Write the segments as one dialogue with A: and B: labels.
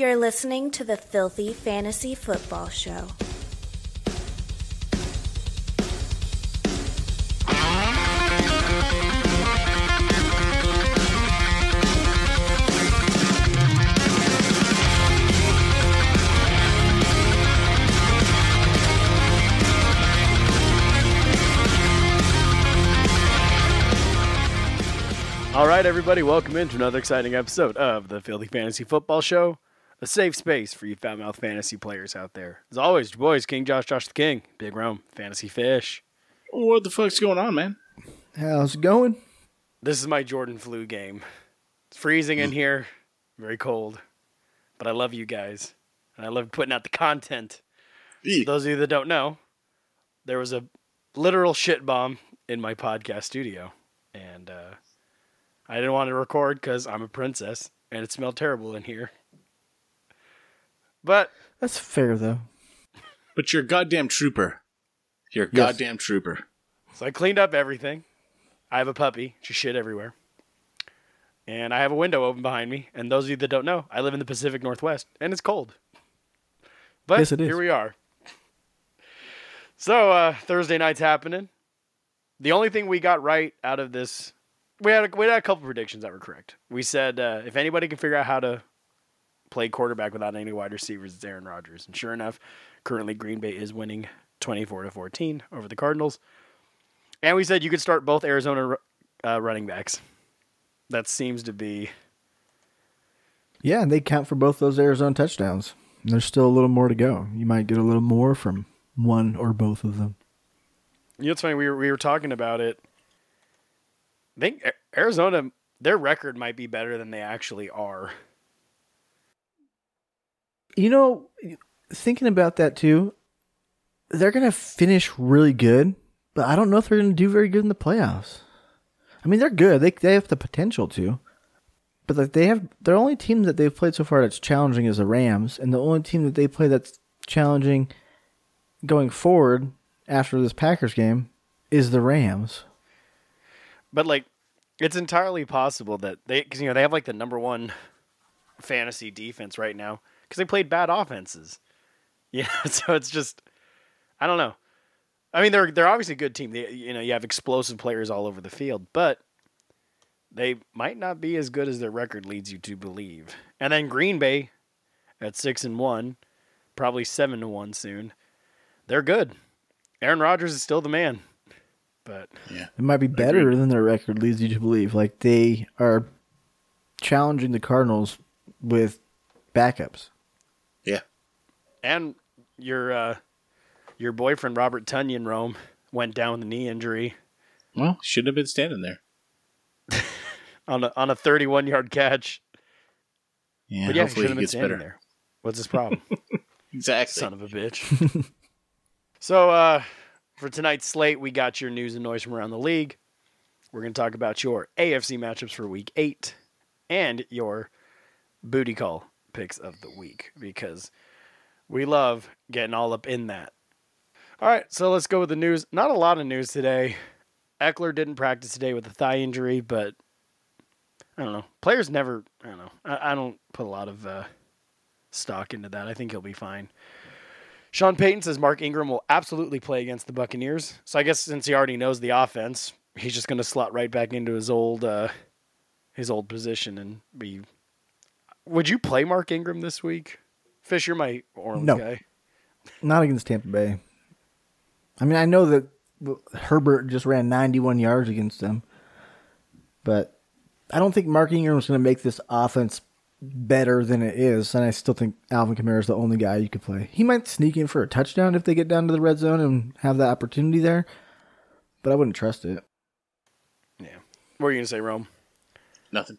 A: You're listening to the Filthy Fantasy Football Show.
B: All right, everybody, welcome into another exciting episode of the Filthy Fantasy Football Show, a safe space for you foul mouth fantasy players out there. As always, your boys, King Josh, Josh the King, Big Rome, Fantasy Fish.
C: What the fuck's going on, man?
D: How's it going?
B: This is my Jordan flu game. It's freezing in here, very cold, but I love you guys, and I love putting out the content. For those of you that don't know, there was a literal shit bomb in my podcast studio, and uh, I didn't want to record because I'm a princess and it smelled terrible in here. But
D: That's fair though.
C: But you're a goddamn trooper. You're a
D: Yes.
C: goddamn trooper.
B: so I cleaned up everything. I have a puppy. She shit everywhere. And I have a window open behind me. And those of you that don't know, I live in the Pacific Northwest and it's cold. But
D: Yes, it is.
B: here we are. So uh, Thursday night's happening. The only thing we got right out of this, we had a, we had a couple predictions that were correct. We said uh, if anybody can figure out how to play quarterback without any wide receivers, is Aaron Rodgers. And sure enough, currently Green Bay is winning 24 to 14 over the Cardinals. And we said you could start both Arizona uh, running backs. That seems to be
D: Yeah, and they count for both those Arizona touchdowns. There's still a little more to go. You might get a little more from one or both of them.
B: You know, it's funny. We were we were talking about it. I think Arizona, their record might be better than they actually are.
D: You know, thinking about that too, they're going to finish really good, but I don't know if they're going to do very good in the playoffs. I mean, they're good. They they have the potential to. But like they have their only team that they've played so far that's challenging is the Rams, and the only team that they play that's challenging going forward after this Packers game is the Rams.
B: But like, it's entirely possible that they, because you know they have like the number one fantasy defense right now because they played bad offenses. Yeah, so it's just, I don't know. I mean, they're they're obviously a good team. They, you know, you have explosive players all over the field, but they might not be as good as their record leads you to believe. And then Green Bay at six and one, probably seven to one soon. They're good. Aaron Rodgers is still the man, but
D: It might be better than their record leads you to believe. Like they are challenging the Cardinals with backups.
C: Yeah.
B: And your uh, your boyfriend Robert Tonyan Rome went down with a knee injury
C: Well, shouldn't have been standing there.
B: on a on a 31 yard catch.
C: Yeah,
B: but yeah, he
C: hopefully
B: should
C: he
B: have been
C: gets
B: standing
C: better.
B: there. What's his problem?
C: Exactly.
B: Son of a bitch. so uh, for tonight's slate, we got your news and noise from around the league. We're going to talk about your AFC matchups for Week Eight and your booty call picks of the week because we love getting all up in that. All right, so let's go with the news. Not a lot of news today. Ekeler didn't practice today with a thigh injury, but I don't know. Players never. I don't know. I, I don't put a lot of uh, stock into that. I think he'll be fine. Sean Payton says Mark Ingram will absolutely play against the Buccaneers. So I guess since he already knows the offense, he's just going to slot right back into his old uh, his old position and be. Would you play Mark Ingram this week? Fish, you're my Orleans
D: No.
B: guy.
D: Not against Tampa Bay. I mean, I know that Herbert just ran 91 yards against them, but I don't think Mark Ingram is going to make this offense better than it is. And I still think Alvin Kamara is the only guy you could play. He might sneak in for a touchdown if they get down to the red zone and have that opportunity there, but I wouldn't trust it.
B: Yeah. What were you going to say, Rome?
C: Nothing.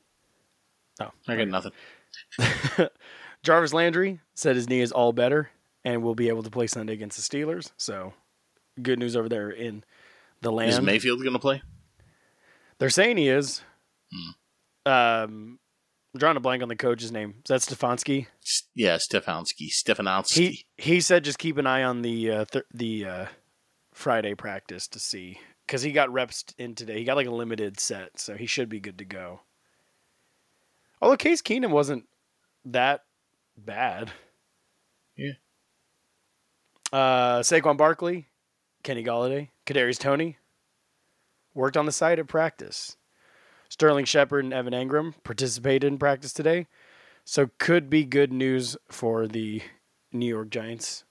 B: Oh,
C: I got nothing.
B: Jarvis Landry said his knee is all better and will be able to play Sunday against the Steelers. So good news over there in the land.
C: Is Mayfield going to play?
B: They're saying he is.
C: Hmm.
B: Um, I'm drawing a blank on the coach's name. Is that Stefanski?
C: Yeah, Stefanski. Stefanowski.
B: He he said just keep an eye on the uh, th- the uh, Friday practice to see because he got reps in today. He got like a limited set, so he should be good to go. Although Case Keenum wasn't that bad.
C: Yeah.
B: Uh, Saquon Barkley, Kenny Golladay, Kadarius Toney worked on the site at practice. Sterling Shepard and Evan Engram participated in practice today, so could be good news for the New York Giants.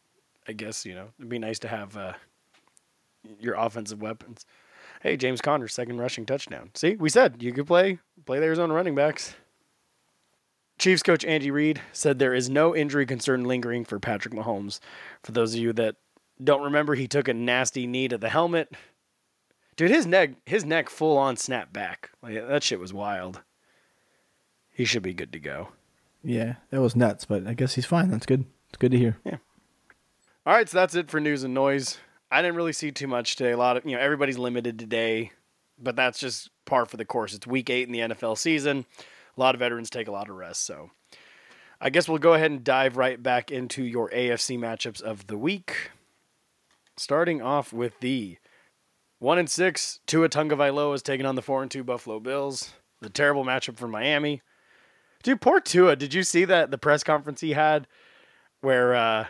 B: I guess you know it'd be nice to have uh, your offensive weapons. Hey, James Conner, second rushing touchdown. See, we said you could play play the Arizona running backs. Chiefs coach Andy Reid said there is no injury concern lingering for Patrick Mahomes. For those of you that don't remember, he took a nasty knee to the helmet. Dude, his neck his neck full on snapped back. Like that shit was wild. He should be good to go.
D: Yeah, that was nuts, but I guess he's fine. That's good. It's good to hear. Yeah.
B: All right, so that's it for news and noise. I didn't really see too much today. A lot of you know everybody's limited today, but that's just par for the course. It's week eight in the NFL season. A lot of veterans take a lot of rest, so I guess we'll go ahead and dive right back into your AFC matchups of the week. Starting off with the one and six, Tua Tagovailoa is taking on the four and two Buffalo Bills. The terrible matchup for Miami. Dude, poor Tua. Did you see that the press conference he had where uh,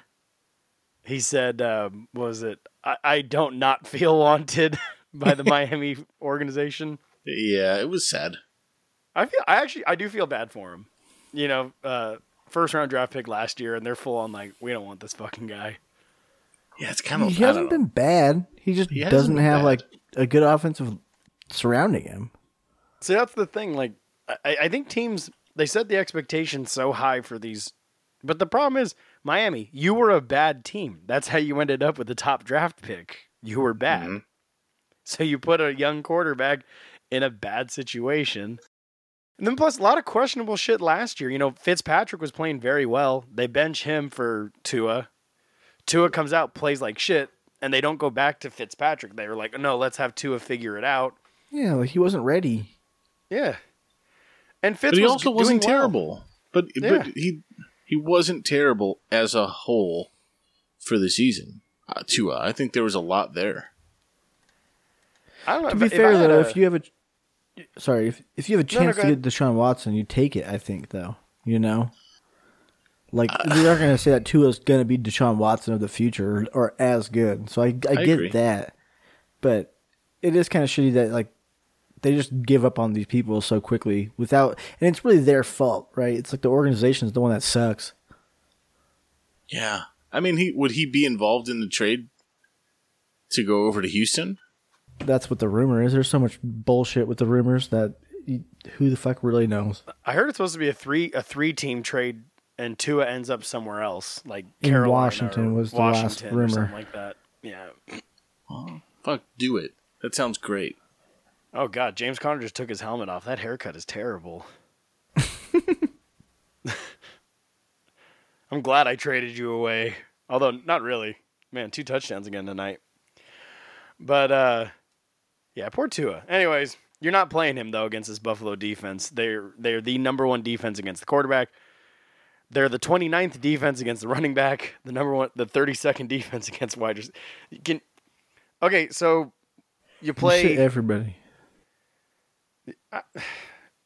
B: he said, um, "Was it? I, I don't not feel wanted by the Miami organization."
C: Yeah, it was sad.
B: I feel. I actually. I do feel bad for him. You know, uh, first round draft pick last year, and they're full on like, we don't want this fucking guy.
C: Yeah, it's kind of.
D: He hasn't been bad. He just
C: He
D: doesn't have
C: bad.
D: like a good offensive surrounding him.
B: So that's the thing. Like, I, I think teams they set the expectations so high for these, but the problem is Miami. You were a bad team. That's how you ended up with the top draft pick. You were bad.
C: Mhm.
B: So you put a young quarterback in a bad situation. And then plus a lot of questionable shit last year. You know, Fitzpatrick was playing very well. They bench him for Tua. Tua comes out, plays like shit, and they don't go back to Fitzpatrick. They were like, no, let's have Tua figure it out.
D: Yeah, like he wasn't ready.
B: Yeah. And Fitz
C: But he
B: was
C: also
B: doing
C: wasn't
B: well.
C: terrible. But
B: Yeah.
C: but he he wasn't terrible as a whole for the season. Uh, Tua, I think there was a lot there.
B: I don't know.
D: To be fair though,
B: a-
D: if you have a sorry, if if you have a
B: No, no,
D: chance to
B: ahead.
D: get Deshaun Watson, you take it. I think though, you know, like
B: Uh,
D: they're not going to say that Tua's going to be Deshaun Watson of the future or, or as good. So I I,
C: I
D: get
C: agree.
D: that, but it is kind of shitty that like they just give up on these people so quickly without, and it's really their fault, right? It's like the organization is the one that sucks.
C: Yeah. I mean, he would he be involved in the trade to go over to Houston?
D: That's what the rumor is. There's so much bullshit with the rumors that you, who the fuck really knows.
B: I heard it's supposed to be a three a three team trade, and Tua ends up somewhere else, like
D: In
B: Carolina
D: Washington was the last
B: Washington or
D: rumor.
B: something like that. Yeah.
C: Fuck, do it. That sounds great.
B: Oh God, James Conner just took his helmet off. That haircut is terrible. I'm glad I traded you away. Although not really. Man, two touchdowns again tonight. But uh yeah, poor Tua. Anyways, you're not playing him though against this Buffalo defense. They're they're the number one defense against the quarterback. They're the 29th defense against the running back. The number one, the 32nd defense against wide receivers. You Can okay, so you
D: You
B: play
D: shit everybody.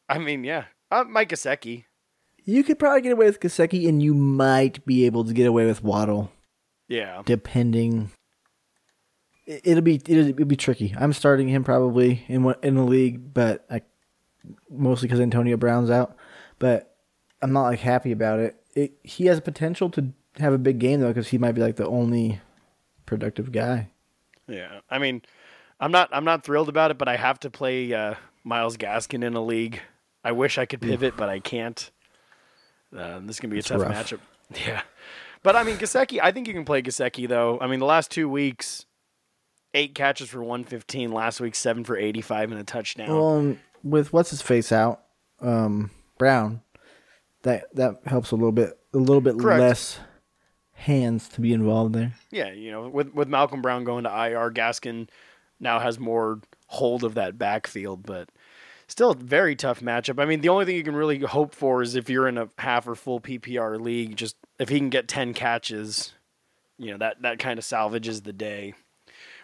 B: I mean, yeah. Uh, Mike Gesicki.
D: You could probably get away with Gesicki, and you might be able to get away with Waddle,
B: Yeah.
D: depending. It- It'll be it'll, be tricky. I'm starting him probably in in the league, but I, mostly because Antonio Brown's out. But I'm not like happy about it. it. He has potential to have a big game though, because he might be like the only productive guy.
B: Yeah. I mean, I'm not I'm not thrilled about it, but I have to play uh, Myles Gaskin in a league. I wish I could pivot, but I can't. Uh, this is gonna be a
D: It's
B: tough
D: rough.
B: matchup. Yeah. But I mean, Gesicki. I think you can play Gesicki though. I mean, the last two weeks, eight catches for 115. Last week, seven for 85 and a touchdown.
D: Well, um, with what's his face out, um, Brown, that that helps a little bit. A little bit
B: Correct.
D: less hands to be involved there.
B: Yeah, you know, with with Malcolm Brown going to IR, Gaskin now has more hold of that backfield, but still a very tough matchup. I mean, the only thing you can really hope for is if you're in a half or full PPR league, just if he can get 10 catches, you know, that that kind of salvages the day.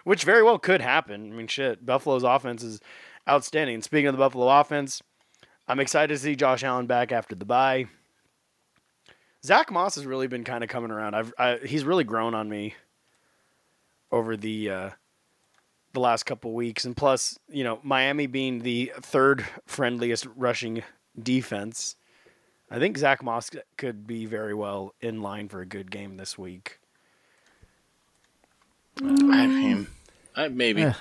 B: Which very well could happen. I mean, shit, Buffalo's offense is outstanding. Speaking of the Buffalo offense, I'm excited to see Josh Allen back after the bye. Zack Moss has really been kind of coming around. I've I, he's really grown on me over the uh, the last couple weeks, and plus, you know, Miami being the third friendliest rushing defense, I think Zack Moss could be very well in line for a good game this week.
C: I mean, I, maybe
D: Yeah.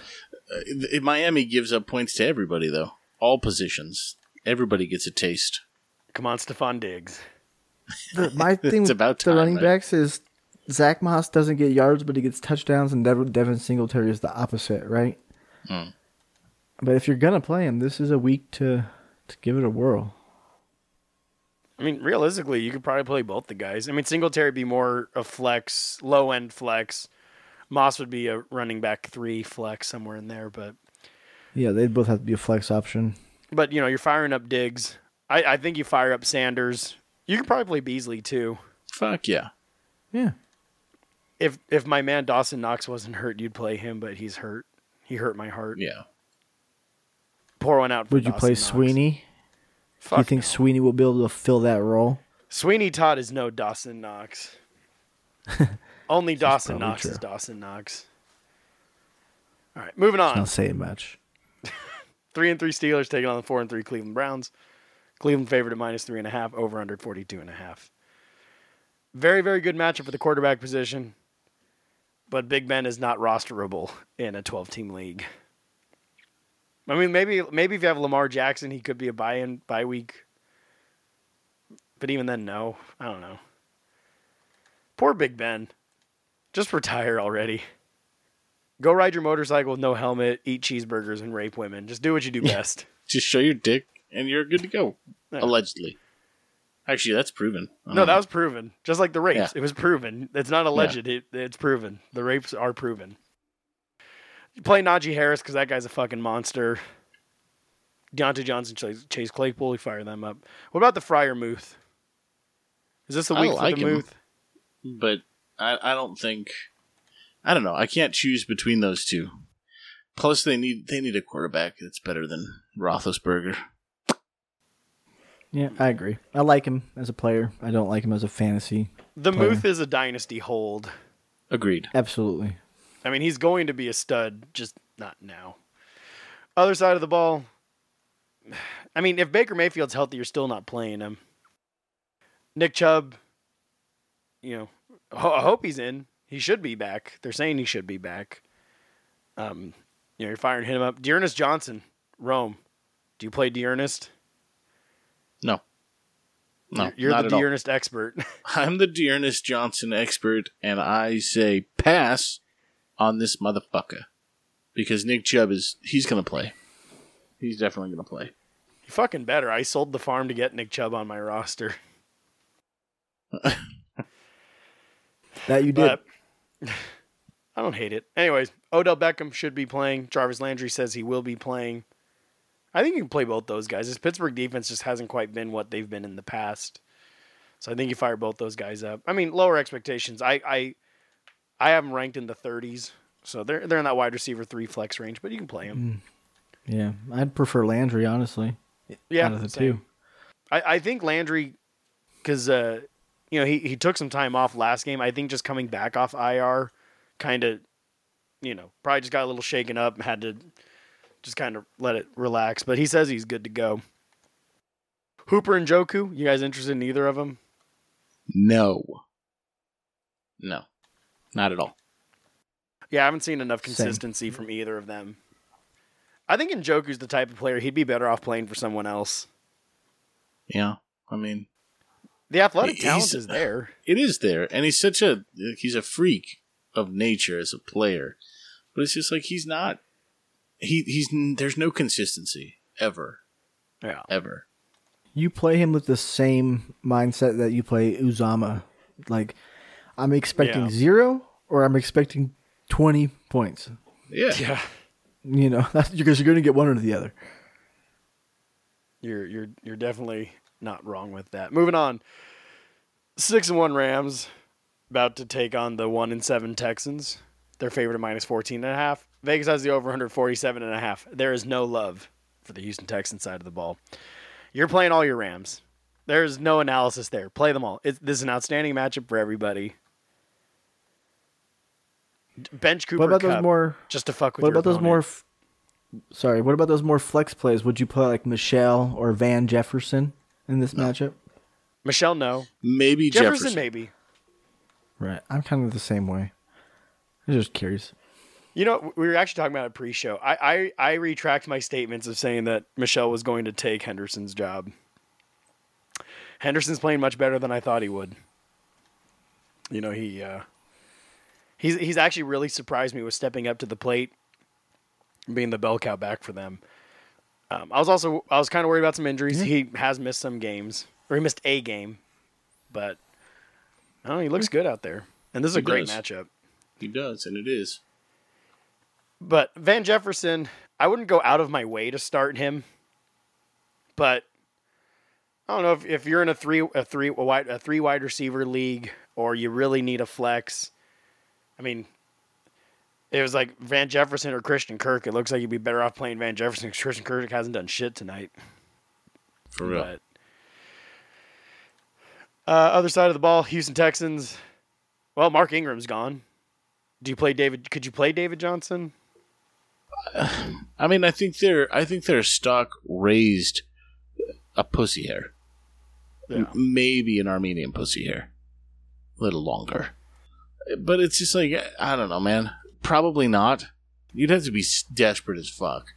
C: Uh, Miami gives up points to everybody though. All positions, everybody gets a taste.
B: Come on, Stefon Diggs.
D: The, my thing with
C: about
D: the
C: time,
D: running
C: right?
D: backs is Zack Moss doesn't get yards, but he gets touchdowns, and Devin, Devin Singletary is the opposite, right?
C: Hmm.
D: But if you're gonna play him, this is a week to to give it a whirl.
B: I mean, realistically, you could probably play both the guys. I mean, Singletary would be more a flex, low end flex. Moss would be a running back three flex somewhere in there, but
D: Yeah, they'd both have to be a flex option.
B: but you know you're firing up Diggs. I, I think you fire up Sanders. You could probably play Beasley too.
C: Fuck yeah.
D: Yeah,
B: If if my man Dawson Knox wasn't hurt, you'd play him, but he's hurt. He hurt my heart.
C: Yeah.
B: Pour one out. For
D: would you play
B: Knox.
D: Sweeney?
B: Fuck
D: Do you think
B: no.
D: Sweeney will be able to fill that role?
B: Sweeney Todd is no Dawson Knox. Only Dawson Knox is. Dawson Knox. All right, moving on.
D: Not saying much.
B: Three and three Steelers taking on the four and three Cleveland Browns. Cleveland favored at minus three and a half, over under 42 and a half. Very, very good matchup for the quarterback position. But Big Ben is not rosterable in a 12 team league. I mean, maybe maybe if you have Lamar Jackson, he could be a buy in bye week. But even then, no. I don't know. Poor Big Ben. Just retire already. Go ride your motorcycle with no helmet, eat cheeseburgers, and rape women. Just do what you do best.
C: Just show your dick and you're good to go.
B: Yeah.
C: Allegedly. Actually, that's proven.
B: No, that was proven. Just like the rapes,
C: Yeah.
B: it was proven. It's not alleged. It, it's proven. The rapes are proven. You play Najee Harris because that guy's a fucking monster. Diontae Johnson, Chase, Chase Claypool, you fire them up. What about the Freiermuth? Is this the
C: I
B: week for the
C: him.
B: Muth?
C: but I, I don't think I don't know. I can't choose between those two. Plus, they need they need a quarterback that's better than Roethlisberger.
D: Yeah, I agree. I like him as a player. I don't like him as a fantasy.
B: The
D: Player.
B: Muth is a dynasty hold.
C: Agreed.
D: Absolutely.
B: I mean, he's going to be a stud, just not now. Other side of the ball. I mean, if Baker Mayfield's healthy, you're still not playing him. Nick Chubb, you know, ho- I hope he's in. He should be back. They're saying he should be back. Um, you know, you're firing him up. D'Ernest Johnson, Rome. Do you play D'Ernest?
C: No, no,
B: you're
C: not
B: the. D'Ernest expert.
C: I'm the D'Ernest Johnson expert, and I say pass on this motherfucker because Nick Chubb is he's gonna play. He's definitely gonna play.
B: you fucking better. I sold the farm to get Nick Chubb on my roster.
D: That you did.
B: But I don't hate it. Anyways, Odell Beckham should be playing. Jarvis Landry says he will be playing. I think you can play both those guys. This Pittsburgh defense just hasn't quite been what they've been in the past. So I think you fire both those guys up. I mean, lower expectations. I I, I have them ranked in the 30s. So they're they're in that wide receiver 3 flex range, but you can play them.
D: yeah, I'd prefer Landry honestly.
B: Yeah,
D: out of the
B: same.
D: two.
B: I, I think Landry, because uh, you know he, he took some time off last game. I think just coming back off IR, kind of, you know, probably just got a little shaken up and had to just kind of let it relax. But he says he's good to go. Hooper and Njoku, you guys interested in either of them?
C: No, no, not at all.
B: Yeah, I haven't seen enough
D: Same.
B: consistency from either of them. I think Njoku's the type of player he'd be better off playing for someone else.
C: Yeah, I mean
B: The athletic
C: He's-
B: talent is there.
C: it is there, and he's such a he's a freak of nature as a player, but it's just like he's not. He he's there's no consistency ever
B: Yeah.
C: ever.
D: You play him with the same mindset that you play Uzomah. Like, I'm expecting
B: Yeah.
D: zero or I'm expecting 20 points.
C: Yeah,
B: Yeah.
D: You know, that's because you're going to get one or the other.
B: You're you're you're definitely not wrong with that. Moving on. Six and one Rams about to take on the one and seven Texans. They're favored at minus 14 and a half. Vegas has the over 147 and a half. There is no love for the Houston Texans side of the ball. You're playing all your Rams. There's no analysis there. Play them all. It's, this is an outstanding matchup for everybody. Bench Cooper
D: What about
B: Kupp,
D: those more?
B: just to fuck with
D: What
B: your
D: about those more? F- sorry. What about those more flex plays? Would you play like Michel or Van Jefferson in this matchup?
B: Michel? No.
C: Maybe
B: Jefferson,
C: Jefferson.
B: maybe.
D: Right. I'm kind of the same way. I'm just curious.
B: You know, we were actually talking about it pre-show. I, I I retract my statements of saying that Michel was going to take Henderson's job. Henderson's playing much better than I thought he would. You know, he uh, he's he's actually really surprised me with stepping up to the plate, being the bell cow back for them. Um, I was also I was kind of worried about some injuries. He has missed some games, or he missed a game, but I don't know. He looks good out there, and this is a great
C: does.
B: matchup.
C: He does, and it is.
B: But Van Jefferson, I wouldn't go out of my way to start him. But I don't know if, if you're in a three a three a wide a three wide receiver league or you really need a flex. I mean, it was like Van Jefferson or Christian Kirk. It looks like you'd be better off playing Van Jefferson because Christian Kirk hasn't done shit tonight.
C: For real.
B: But uh, other side of the ball, Houston Texans. Well, Mark Ingram's gone. Do you play David? Could you play David Johnson?
C: I mean, I think their I think their stock raised a pussy hair,
B: Yeah.
C: maybe an Armenian pussy hair, a little longer. But it's just like I don't know, man. Probably not. You'd have to be desperate as fuck.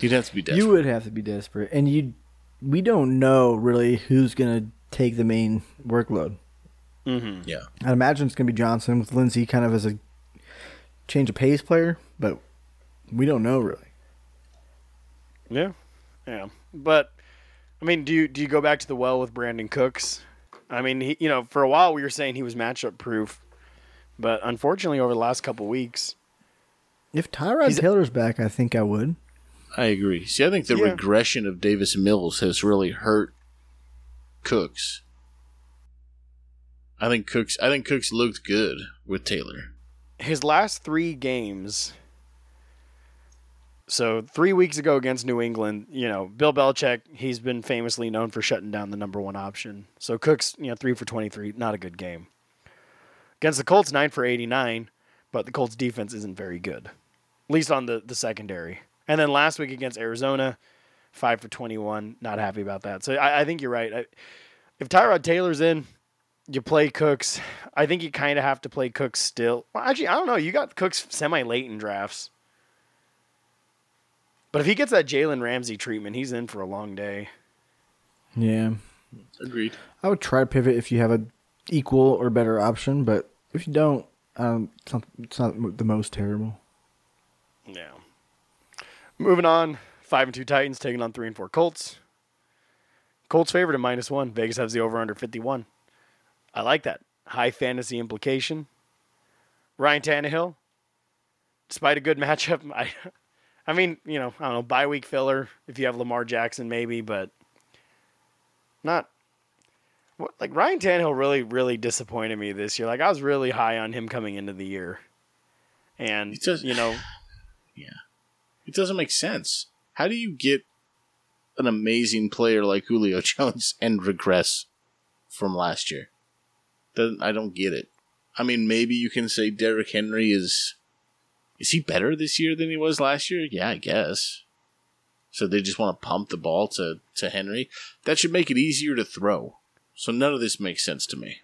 C: You'd have to be desperate.
D: You would have to be desperate, and you. We don't know really who's gonna take the main workload.
B: Mm-hmm.
C: yeah.
D: I'd imagine it's gonna be Johnson with Lindsey kind of as a change of pace player, but we don't know really.
B: Yeah, yeah. But I mean, do you do you go back to the well with Brandin Cooks? I mean, he, you know, for a while we were saying he was matchup proof, but unfortunately, over the last couple weeks,
D: If Tyrod
B: He's-
D: Taylor's back, I think I would.
C: I agree. See, I think the
B: Yeah.
C: regression of Davis Mills has really hurt Cooks. I think Cooks. I think Cooks looked good with Taylor.
B: his last three games. So three weeks ago against New England, you know, Bill Belichick, he's been famously known for shutting down the number one option. So Cooks, you know, three for twenty three, not a good game. Against the Colts, nine for eighty nine, but the Colts defense isn't very good. At least on the, the secondary. And then last week against Arizona, five for twenty one. Not happy about that. So I, I think you're right. I, if Tyrod Taylor's in, you play Cooks. I think you kind of have to play Cooks still. Well, actually, I don't know. You got Cooks semi late in drafts. But if he gets that Jalen Ramsey treatment, he's in for a long day.
D: Yeah,
C: Agreed.
D: I would try to pivot if you have an equal or better option, but if you don't, um, it's not, it's not the most terrible.
B: Yeah. Moving on, five and two Titans taking on three and four Colts. Colts favored at minus one. Vegas has the over under fifty one. I like that high fantasy implication. Ryan Tannehill, despite a good matchup, I, I mean, you know, I don't know, bye week filler if you have Lamar Jackson maybe, but not. Like Ryan Tannehill really, really disappointed me this year. Like I was really high on him coming into the year, and
C: does-
B: you know.
C: Yeah, it doesn't make sense. How do you get an amazing player like Julio Jones and regress from last year? Doesn't I don't get it. I mean, maybe you can say Derrick Henry is is he better this year than he was last year? Yeah, I guess. So they just want to pump the ball to, to Henry. That should make it easier to throw. So none of this makes sense to me.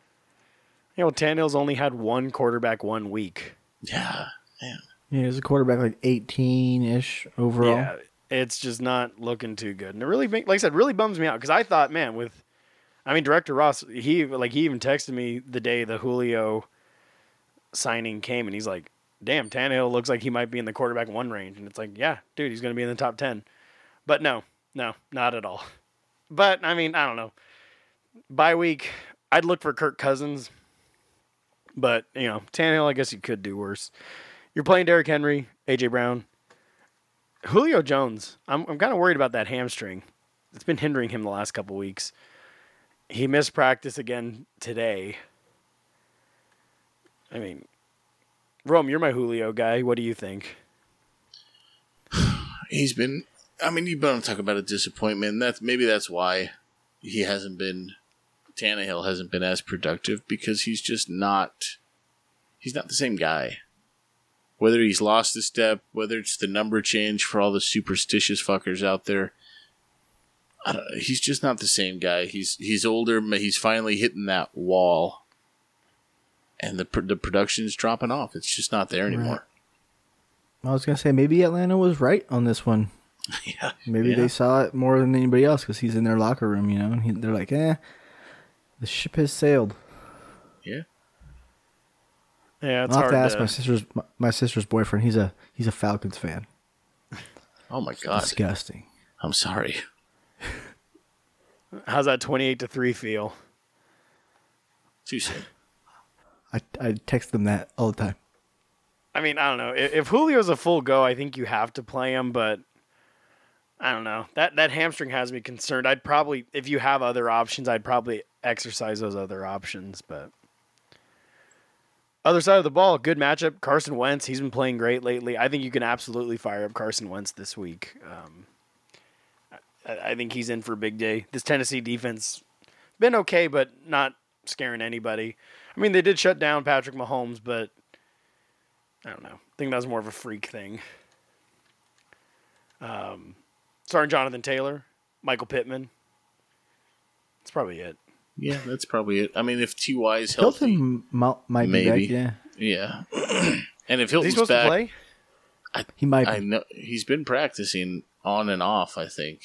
B: You know, Tannehill's only had one quarterback one week.
C: Yeah, man.
D: Yeah, he's a quarterback like 18 ish overall.
B: Yeah, it's just not looking too good, and it really, like I said, really bums me out because I thought, man, with, I mean, Director Ross, he like he even texted me the day the Julio signing came, and he's like, "Damn, Tannehill looks like he might be in the quarterback one range," and it's like, yeah, dude, he's going to be in the top ten, but no, no, not at all. But I mean, I don't know. Bye week, I'd look for Kirk Cousins, but you know, Tannehill, I guess you could do worse. You're playing Derrick Henry, AJ Brown. Julio Jones, I'm I'm kind of worried about that hamstring. It's been hindering him the last couple weeks. He missed practice again today. I mean, Rome, you're my Julio guy. What do you think?
C: He's been. I mean, you better talk about a disappointment. That's maybe that's why he hasn't been Tannehill hasn't been as productive because he's just not he's not the same guy. Whether he's lost a step, whether it's the number change for all the superstitious fuckers out there, know, he's just not the same guy. He's he's older. He's finally hitting that wall, and the the production's dropping off. It's just not there anymore.
D: I was gonna say maybe Atlanta was right on this one.
C: yeah,
D: Maybe
C: Yeah.
D: they saw it more than anybody else because he's in their locker room, you know, and he, they're like, "Eh, the ship has sailed."
C: yeah.
B: Yeah, it's
D: I'll have
B: hard
D: to ask
B: to.
D: my sister's my, my sister's boyfriend. He's a he's a Falcons fan.
C: Oh my god,
D: Disgusting.
C: I'm sorry.
B: How's that twenty-eight to three feel?
C: Too soon.
D: I I text them that all the time.
B: I mean, I don't know. If, if Julio's a full go, I think you have to play him, but I don't know. That that hamstring has me concerned. I'd probably, if you have other options, I'd probably exercise those other options. But other side of the ball, good matchup. Carson Wentz, he's been playing great lately. I think you can absolutely fire up Carson Wentz this week. Um, I, I think he's in for a big day. This Tennessee defense been okay, but not scaring anybody. I mean, they did shut down Patrick Mahomes, but I don't know. I think that was more of a freak thing. Um, starring Jonathan Taylor, Michael Pittman. That's probably it.
C: Yeah, that's probably it. I mean, if Ty is healthy,
D: Hilton m- might
C: maybe.
D: be back.
C: yeah. and if
B: Is
C: Hilton's
B: supposed
C: back,
B: to play?
D: Yeah, he might. Be.
C: I know he's been practicing on and off. I think,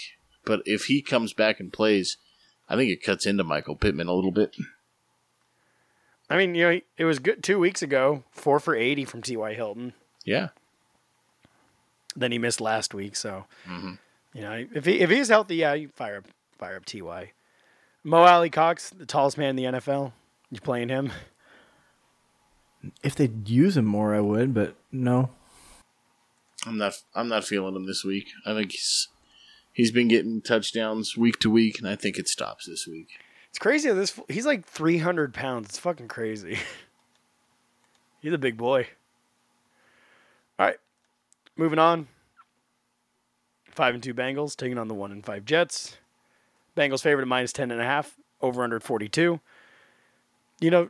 C: but if he comes back and plays, I think it cuts into Michael Pittman a little bit.
B: I mean, you know, it was good two weeks ago, four for eighty from T.Y. Hilton.
C: Yeah,
B: Then he missed last week, so
C: Mhm.
B: you know, if he if he's healthy, yeah, you fire up fire up Ty. Mo Alie-Cox, the tallest man in the NFL. You playing him?
D: if they'd use him more, I would, but no.
C: I'm not. I'm not feeling him this week. I think he's he's been getting touchdowns week to week, and I think it stops this week.
B: It's crazy. This he's like three hundred pounds. It's fucking crazy. he's a big boy. All right, moving on. Five and two Bengals taking on the one and five Jets. Bengals favorite at minus ten and a half. Over under forty two. You know,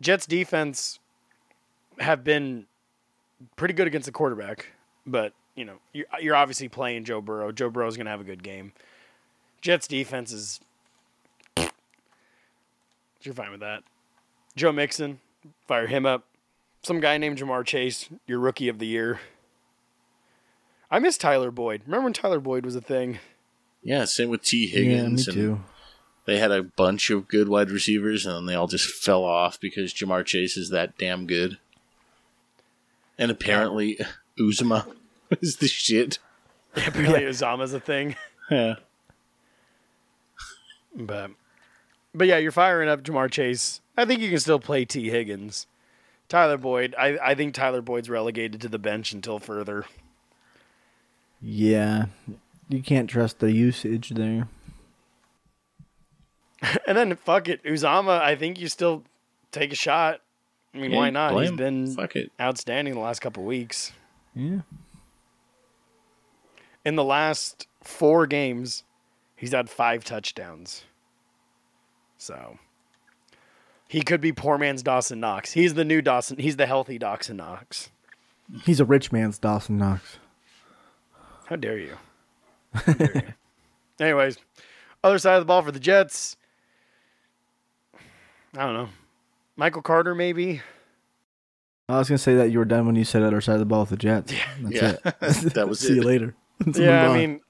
B: Jets defense have been pretty good against the quarterback, but you know you're, you're obviously playing Joe Burrow. Joe Burrow's gonna have a good game. Jets defense is you're fine with that. Joe Mixon, fire him up. Some guy named Ja'Marr Chase, your rookie of the year. I miss Tyler Boyd. Remember when Tyler Boyd was a thing?
C: Yeah, same with Tee Higgins.
D: Yeah, me
C: Higgins.
D: too.
C: They had a bunch of good wide receivers, and then they all just fell off because Ja'Marr Chase is that damn good. And apparently, Uzomah is the shit.
B: Apparently, Uzomah's a thing.
C: Yeah.
B: But, but yeah, you're firing up Ja'Marr Chase. I think you can still play Tee Higgins. Tyler Boyd, I, I think Tyler Boyd's relegated to the bench until further.
D: Yeah, you can't trust the usage there.
B: And then fuck it, Uzomah. I think you still take a shot. I mean,
C: Yeah,
B: why not?
C: play
B: He's
C: him.
B: been
C: Fuck it.
B: outstanding the last couple weeks.
D: Yeah,
B: In the last four games, he's had five touchdowns. So he could be poor man's Dawson Knox. He's the new Dawson. He's the healthy Dawson Knox.
D: he's a rich man's Dawson Knox.
B: How dare you? How dare you? Anyways, other side of the ball for the Jets. I don't know. Michael Carter, maybe.
D: I was gonna say that you were done when you said other side of the ball with the Jets. That's
C: Yeah.
D: it.
C: That was
D: See you later. Let's
B: yeah, I mean,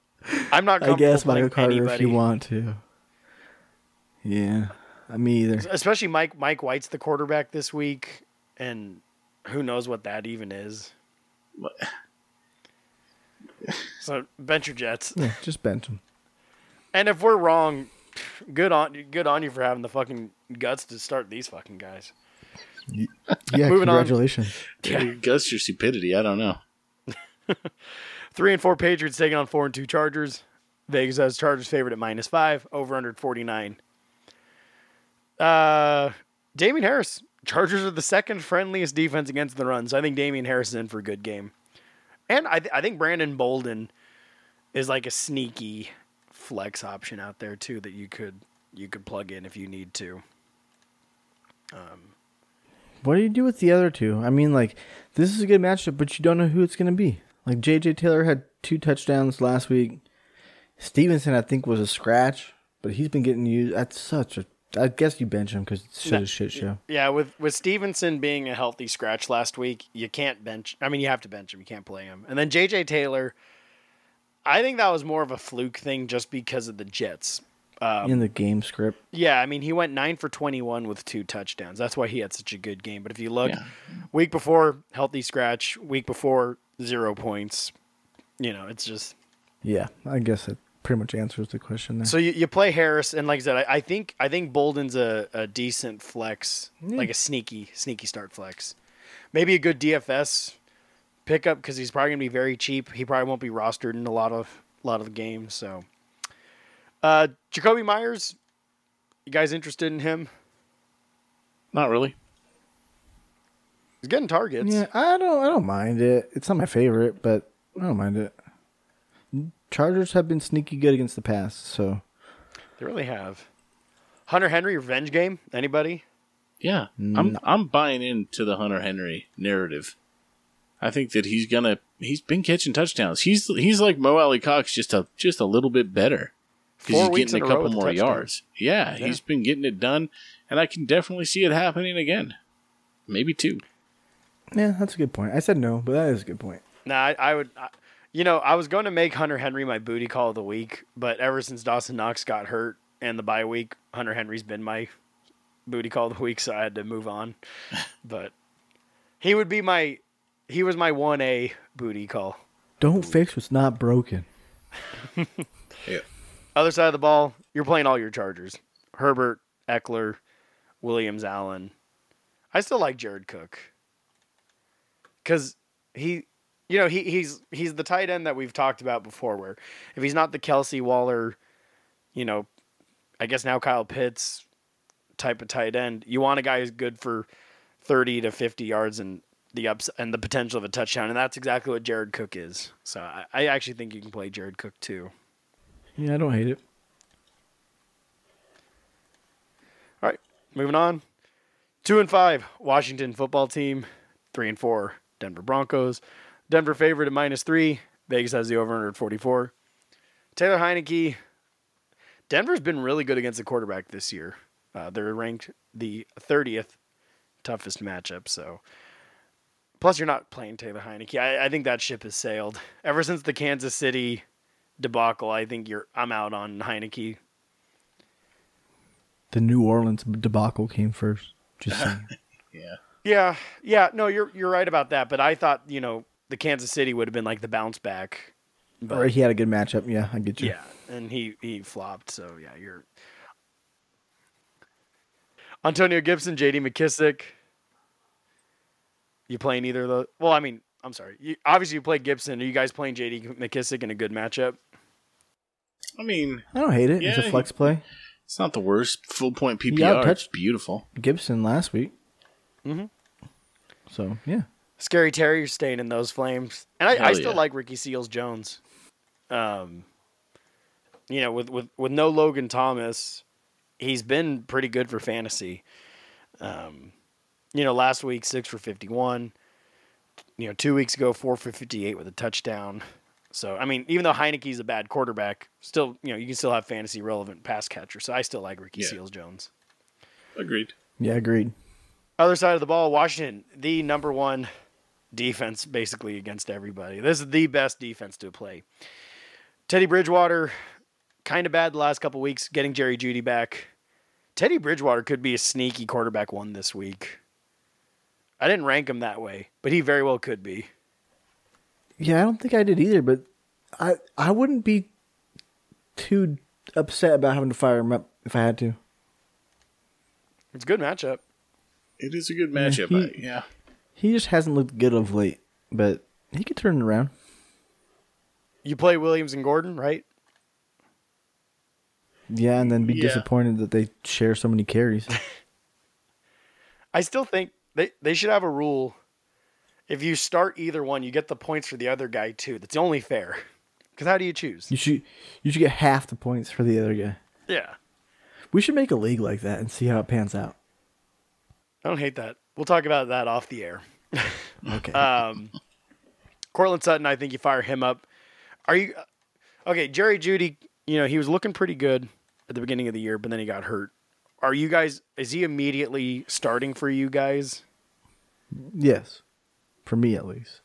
B: I'm not.
D: I guess Michael
B: playing
D: Carter if you want to. Yeah, me either.
B: especially Mike Mike White's the quarterback this week, and who knows what that even is. So bench your Jets,
D: Yeah, just bench them.
B: and if we're wrong, good on good on you for having the fucking guts to start these fucking guys.
D: Yeah,
B: Moving on.
D: congratulations.
C: Yeah. Gus, your stupidity. I don't know.
B: Three and four Patriots taking on four and two Chargers. Vegas has Chargers favorite at minus five, over under forty nine. Uh, Damien Harris. Chargers are the second friendliest defense against the run, so I think Damien Harris is in for a good game. And I, th- I think Brandon Bolden is like a sneaky flex option out there too that you could you could plug in if you need to.
D: Um, what do you do with the other two? I mean, like, this is a good matchup, but you don't know who it's going to be. Like, J.J. Taylor had two touchdowns last week. Stevenson, I think, was a scratch, but he's been getting used. That's such a. I guess you bench him because it's such a shit show.
B: Yeah, with with Stevenson being a healthy scratch last week, you can't bench. I mean, you have to bench him. You can't play him. And then J.J. Taylor, I think that was more of a fluke thing just because of the Jets. Um,
D: in the game script.
B: Yeah, I mean, he went nine for twenty-one with two touchdowns. That's why he had such a good game. But if you look,
C: Yeah.
B: week before healthy scratch, week before zero points. You know, it's just
D: Yeah, I guess it pretty much answers the question there.
B: so you, you play Harris, and like I said, I, I think I think Bolden's a, a decent flex, like a sneaky sneaky start flex. Maybe a good DFS pickup because he's probably gonna be very cheap. He probably won't be rostered in a lot of a lot of the games. So, uh, Jakobi Meyers, you guys interested in him?
C: Not really.
B: He's getting targets.
D: yeah, I don't. I don't mind it. It's not my favorite, but I don't mind it. Chargers have been sneaky good against the pass, so
B: They really have. Hunter Henry revenge game. Anybody?
C: Yeah, I'm I'm buying into the Hunter Henry narrative. I think that he's gonna he's been catching touchdowns. He's he's like Mo Alie-Cox, just a just a little bit better because he's getting a
B: a
C: couple
B: a
C: more
B: touchdown.
C: yards. Yeah,
B: Yeah.
C: he's been getting it done, and I can definitely see it happening again. Maybe two.
D: yeah, that's a good point. I said no, but that is a good point.
B: Nah, I, I would. I, you know, I was going to make Hunter Henry my booty call of the week, but ever since Dawson Knox got hurt and the bye week, Hunter Henry's been my booty call of the week, so I had to move on. but he would be my. He was my one A booty call.
D: Don't fix what's not broken.
C: Yeah.
B: Other side of the ball, you're playing all your Chargers: Herbert, Ekeler, Williams, Allen. I still like Jared Cook because he, you know, he he's he's the tight end that we've talked about before. Where if he's not the Kelce Waller, you know, I guess now Kyle Pitts type of tight end, you want a guy who's good for thirty to fifty yards and the ups and the potential of a touchdown, and that's exactly what Jared Cook is. So I, I actually think you can play Jared Cook too.
D: Yeah, I don't hate it.
B: All right, moving on. Two and five, Washington football team. Three and four, Denver Broncos. Denver favorite at minus three. Vegas has the over under at 44. Taylor Heinicke. Denver's been really good against the quarterback this year. Uh, they're ranked the 30th toughest matchup. So, plus you're not playing Taylor Heinicke. I, I think that ship has sailed ever since the Kansas City debacle. I think you're. I'm out on Heinicke.
D: The New Orleans debacle came first. Just saying.
C: Yeah.
B: Yeah, yeah, no, you're you're right about that. But I thought you know the Kansas City would have been like the bounce back. But
D: or he had a good matchup. Yeah, I get you.
B: yeah, and he he flopped. So yeah, you're Antonio Gibson, J.D. McKissic. You playing either of those? Well, I mean, I'm sorry. You, obviously, you play Gibson. Are you guys playing J.D. McKissic in a good matchup?
C: I mean,
D: I don't hate it. it's a flex play.
C: it's not the worst. Full point
D: He
C: PPR.
D: outtouched-
C: It's beautiful.
D: Gibson last week.
B: Mhm.
D: So yeah,
B: Scary Terry staying in those flames, and I, I still
C: yeah.
B: like Ricky Seals Jones. Um, you know, with with with no Logan Thomas, he's been pretty good for fantasy. Um, you know, last week six for fifty one. You know, two weeks ago four for fifty eight with a touchdown. So I mean, even though Heinicke's a bad quarterback, still you know you can still have fantasy relevant pass catcher. So I still like Ricky
C: Yeah.
B: Seals Jones.
C: Agreed.
D: yeah, agreed.
B: Other side of the ball, Washington, the number one defense basically against everybody. This is the best defense to play. Teddy Bridgewater, kind of bad the last couple weeks, getting Jerry Jeudy back. Teddy Bridgewater could be a sneaky quarterback one this week. I didn't rank him that way, but he very well could be.
D: Yeah, I don't think I did either, but I I wouldn't be too upset about having to fire him up if I had to.
B: It's a good matchup.
C: It is a good matchup.
D: he-
C: I- yeah.
D: He just hasn't looked good of late, but he could turn it around.
B: You play Williams and Gordon, right?
D: Yeah, and then be
C: Yeah.
D: disappointed that they share so many carries.
B: I still think they, they should have a rule. If you start either one, you get the points for the other guy too. That's only fair. Because how do you choose?
D: You should you should get half the points for the other guy.
B: Yeah.
D: We should make a league like that and see how it pans out.
B: I don't hate that. We'll talk about that off the air.
D: Okay.
B: Um, Courtland Sutton, I think you fire him up. Are you okay? Jerry Jeudy, you know he was looking pretty good at the beginning of the year, but then he got hurt. Are you guys? Is he immediately starting for you guys?
D: yes. For me at least.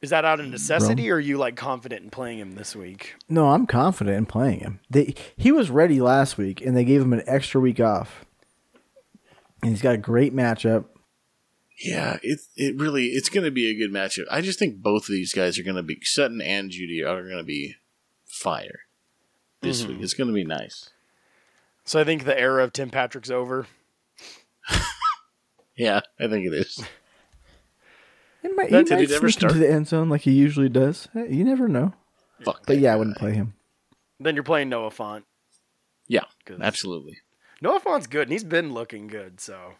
B: Is that out of necessity, or are you like confident in playing him this week?
D: No, I'm confident in playing him. They, he was ready last week, and they gave him an extra week off. And he's got a great matchup.
C: Yeah, it it really it's going to be a good matchup. I just think both of these guys are going to be Sutton and Jeudy are going to be fire this mm-hmm. week. It's going to be nice.
B: So I think the era of Tim Patrick's over.
C: Yeah, I think it is.
D: He might,
C: That-
D: he might
C: never
D: sneak
C: start?
D: into the end zone like he usually does. You never know.
C: Fuck.
D: But
C: that
D: yeah, I wouldn't play him.
B: Then you're playing Noah Fant.
C: Yeah, absolutely.
B: Noah Fant's good, and he's been looking good. So,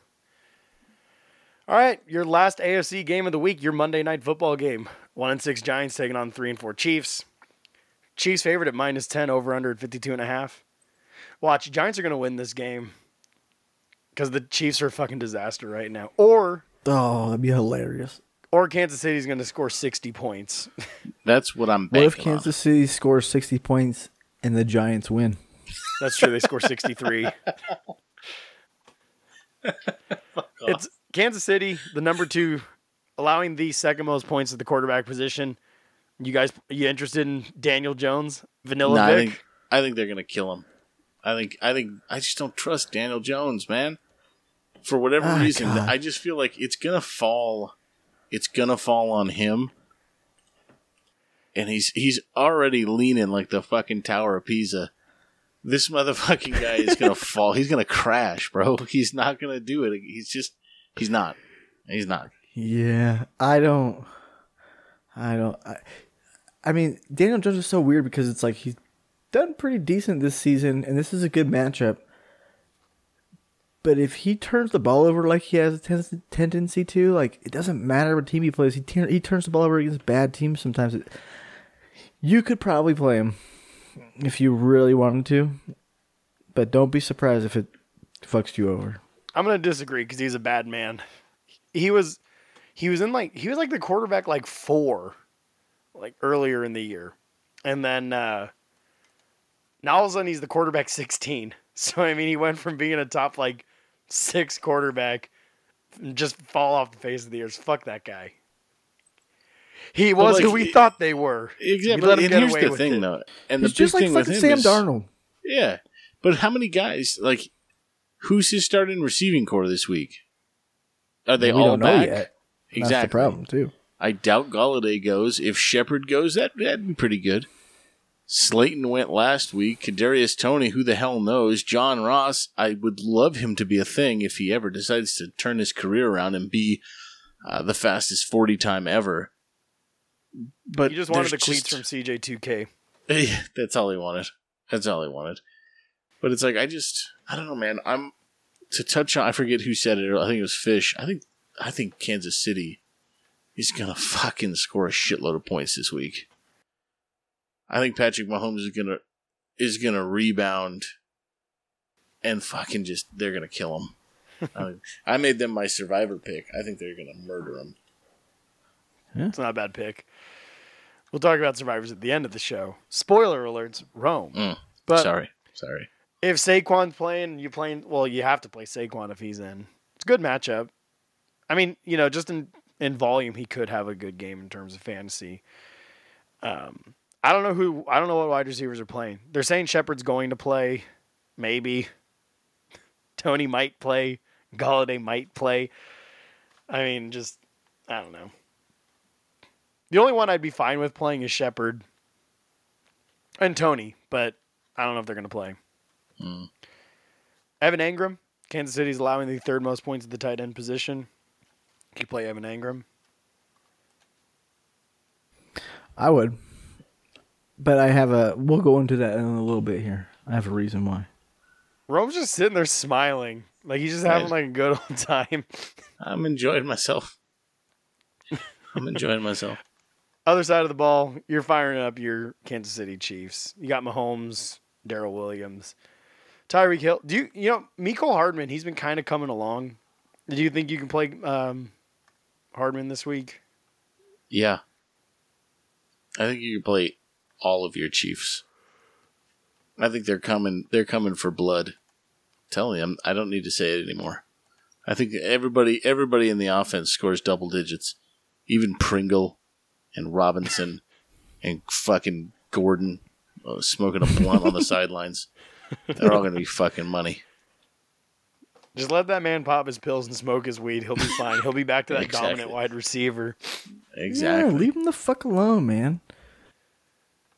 B: all right, your last AFC game of the week, your Monday night football game. One and six Giants taking on three and four Chiefs. Chiefs favored at minus ten, over under at 52 and a half. Watch, Giants are going to win this game because the Chiefs are a fucking disaster right now. Or
D: Oh, that'd be hilarious.
B: or Kansas City's going to score 60 points.
C: That's what I'm
D: What if Kansas City scores 60 points and the Giants win?
B: That's true. They score 63. it's Kansas City, the number two, allowing the second most points at the quarterback position. You guys, you interested in Daniel Jones, Vanilla.
C: No, I
B: Vic?
C: think I think they're going to kill him. I think I think I just don't trust Daniel Jones, man. For whatever
D: Ah,
C: reason,
D: God.
C: I just feel like it's going to fall it's going to fall on him. And he's he's already leaning like the fucking Tower of Pisa. This motherfucking guy is going to fall. He's going to crash, bro. He's not going to do it. He's just he's not. He's not.
D: Yeah, I don't. I don't. I, I mean, Daniel Jones is so weird because it's like he's done pretty decent this season, and this is a good matchup. But if he turns the ball over like he has a ten- tendency to, like it doesn't matter what team he plays, he he turns the ball over against bad teams sometimes. It, you could probably play him if you really wanted to, but don't be surprised if it fucks you over.
B: I'm to disagree because he's a bad man. He was, he was in like he was like the quarterback like four, like earlier in the year, and then uh now all of a sudden he's the quarterback 16. So I mean, he went from being a top like six quarterback, and just fall off the face of the earth. Fuck that guy. He was
C: like,
B: who we thought they were.
C: Exactly.
B: We let him
C: and
B: get
C: here's
B: away
C: the
B: with
C: thing,
B: it.
C: though, and
D: It's
C: the
D: just like fucking Sam
C: is,
D: Darnold.
C: Yeah, but how many guys like who's his starting receiving core this week? Are they
D: we
C: all
D: don't know
C: back?
D: yet.
C: Exactly.
D: That's the problem too.
C: I doubt Golladay goes. If Shepard goes, that that'd be pretty good. Slayton went last week. Kadarius Toney, who the hell knows? John Ross, I would love him to be a thing if he ever decides to turn his career around and be uh, the fastest forty time ever. But
B: He just wanted the cleats
C: just-
B: from CJ2K.
C: Yeah, that's all he wanted. That's all he wanted. But it's like I just I don't know, man. I'm to touch on. I forget who said it. I think it was Fish. I think I think Kansas City is gonna fucking score a shitload of points this week. I think Patrick Mahomes is gonna is gonna rebound and fucking just they're gonna kill him. I, mean, I made them my survivor pick. I think they're gonna murder him.
B: It's not a bad pick. We'll talk about survivors at the end of the show. Spoiler alerts: Rome.
C: Mm,
B: But
C: sorry, sorry.
B: if Saquon's playing, you playing. Well, you have to play Saquon if he's in. It's a good matchup. I mean, you know, just in in volume, he could have a good game in terms of fantasy. Um, I don't know who. I don't know what wide receivers are playing. They're saying Shepard's going to play. Maybe Toney might play. Golladay might play. I mean, just I don't know. The only one I'd be fine with playing is Shepard and Toney, but I don't know if they're going to play. Hmm. Evan Engram, Kansas City's allowing the third most points at the tight end position. You play Evan Engram.
D: I would. But I have a. We'll go into that in a little bit here. I have a reason why.
B: Rome's just sitting there smiling, like he's just having
C: Right.
B: like a good old time.
C: I'm enjoying myself. I'm enjoying myself.
B: Other side of the ball, you're firing up your Kansas City Chiefs. You got Mahomes, Darrel Williams, Tyreek Hill. Do you you know Mecole Hardman? He's been kind of coming along. Do you think you can play um, Hardman this week?
C: Yeah. I think you can play all of your Chiefs. I think they're coming. They're coming for blood. Telling you, I don't need to say it anymore. I think everybody, everybody in the offense scores double digits. Even Pringle and Robinson and fucking Gordon uh, smoking a blunt on the sidelines. They're all going to be fucking money.
B: Just let that man pop his pills and smoke his weed. He'll be fine. He'll be back to that
C: Exactly.
B: dominant wide receiver.
C: Exactly.
D: Yeah, leave him the fuck alone, man.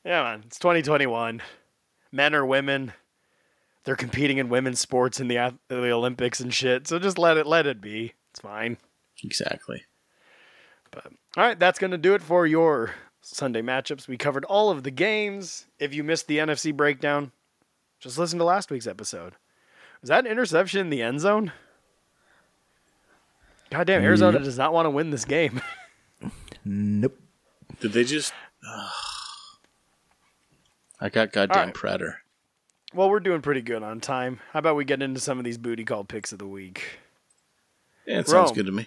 B: Yeah, man. It's 2021. Men or women, they're competing in women's sports in the, the Olympics and shit. So just let it let it be. It's fine.
C: exactly.
B: All right, that's going to do it for your Sunday matchups. We covered all of the games. If you missed the NFC breakdown, just listen to last week's episode. Was that an interception in the end zone? Goddamn, Arizona
D: Yep.
B: does not want to win this game.
D: Nope.
C: Did they just? I got goddamn
B: right.
C: Prater.
B: well, we're doing pretty good on time. How about we get into some of these booty call picks of the week?
C: Yeah, it sounds good to me.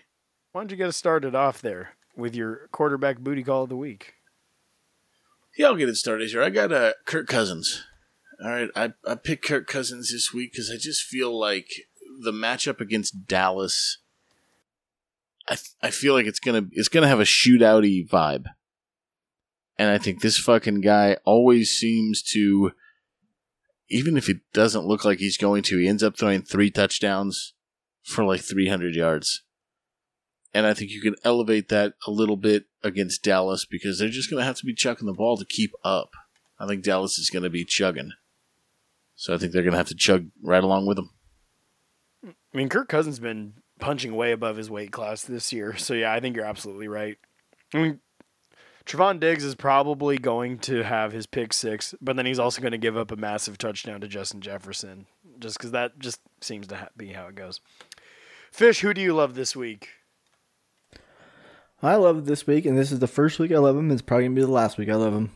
B: Why don't you get us started off there with your quarterback booty call of the week?
C: Yeah, I'll get it started here. I got uh, Kirk Cousins. All right, I I picked Kirk Cousins this week because I just feel like the matchup against Dallas. I th- I feel like it's gonna it's gonna have a shootouty vibe, and I think this fucking guy always seems to, even if it doesn't look like he's going to, he ends up throwing three touchdowns for like three hundred yards. And I think you can elevate that a little bit against Dallas because they're just going to have to be chucking the ball to keep up. I think Dallas is going to be chugging. So I think they're going to have to chug right along with them.
B: I mean, Kirk Cousins been punching way above his weight class this year. So yeah, I think you're absolutely right. I mean, Trevon Diggs is probably going to have his pick six, but then he's also going to give up a massive touchdown to Justin Jefferson, just because that just seems to ha- be how it goes. Fish, who do you love this week?
D: I love this week, and this is the first week I love him. It's probably gonna be the last week I love him.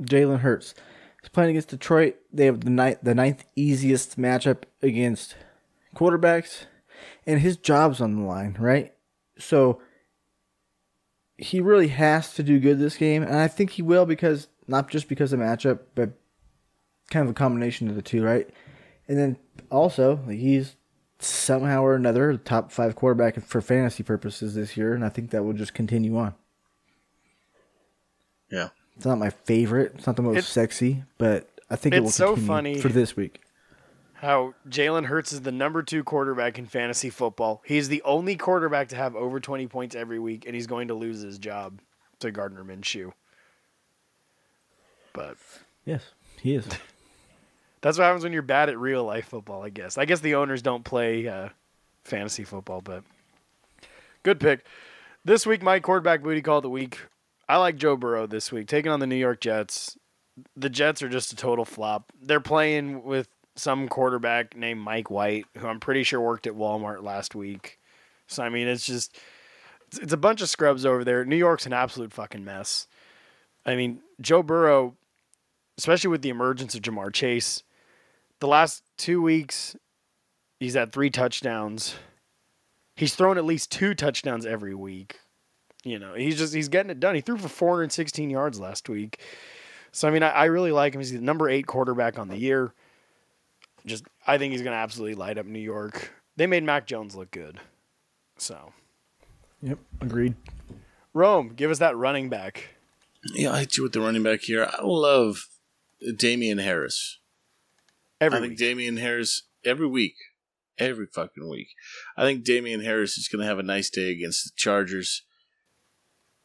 D: Jalen Hurts. He's playing against Detroit. They have the ninth, the ninth easiest matchup against quarterbacks, and his job's on the line, right? So he really has to do good this game, and I think he will because not just because of the matchup, but kind of a combination of the two, right? And then also he's somehow or another a top five quarterback for fantasy purposes this year, and I think that will just continue on.
C: Yeah.
D: It's not my favorite. It's not the most
B: It's-
D: sexy, but I think it will
B: it's so
D: continue
B: funny.
D: for this week.
B: How Jalen Hurts is the number two quarterback in fantasy football. He's the only quarterback to have over 20 points every week, and he's going to lose his job to Gardner Minshew. But
D: Yes, he is.
B: That's what happens when you're bad at real life football, I guess. I guess the owners don't play uh, fantasy football, but good pick. This week, my quarterback booty call of the week. I like Joe Burrow this week, taking on the New York Jets. The Jets are just a total flop. They're playing with some quarterback named Mike White, who I'm pretty sure worked at Walmart last week. So I mean, it's just it's, a bunch of scrubs over there. New York's an absolute fucking mess. I mean, Joe Burrow, especially with the emergence of Ja'Marr Chase, the last two weeks, he's had three touchdowns. He's thrown at least two touchdowns every week. You know, he's just he's getting it done. He threw for 416 yards last week. So I mean, I, I really like him. He's the number eight quarterback on the year. Just I think he's going to absolutely light up New York. They made Mac Jones look good. So
D: Yep, agreed.
B: Rome, give us that running back.
C: Yeah, I hit you with the running back here. I love Damien Harris.
B: Every
C: I think
B: week.
C: Damien Harris every week, every fucking week. I think Damien Harris is going to have a nice day against the Chargers.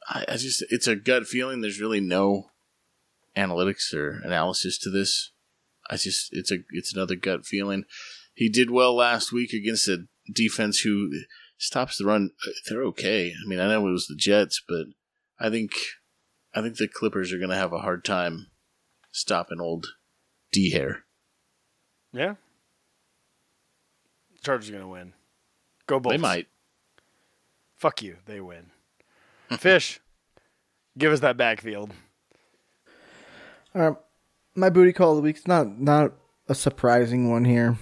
C: I, I just, it's a gut feeling. There's really no analytics or analysis to this. I just, it's a, it's another gut feeling. He did well last week against a defense who stops the run. They're okay. I mean, I know it was the Jets, but I think, I think the Clippers are going to have a hard time stopping old D hair.
B: Yeah. Chargers are going to win. Go Bulls.
C: They might.
B: Fuck you. They win. Fish. Give us that backfield.
D: All right, my booty call of the week's not not a surprising one here.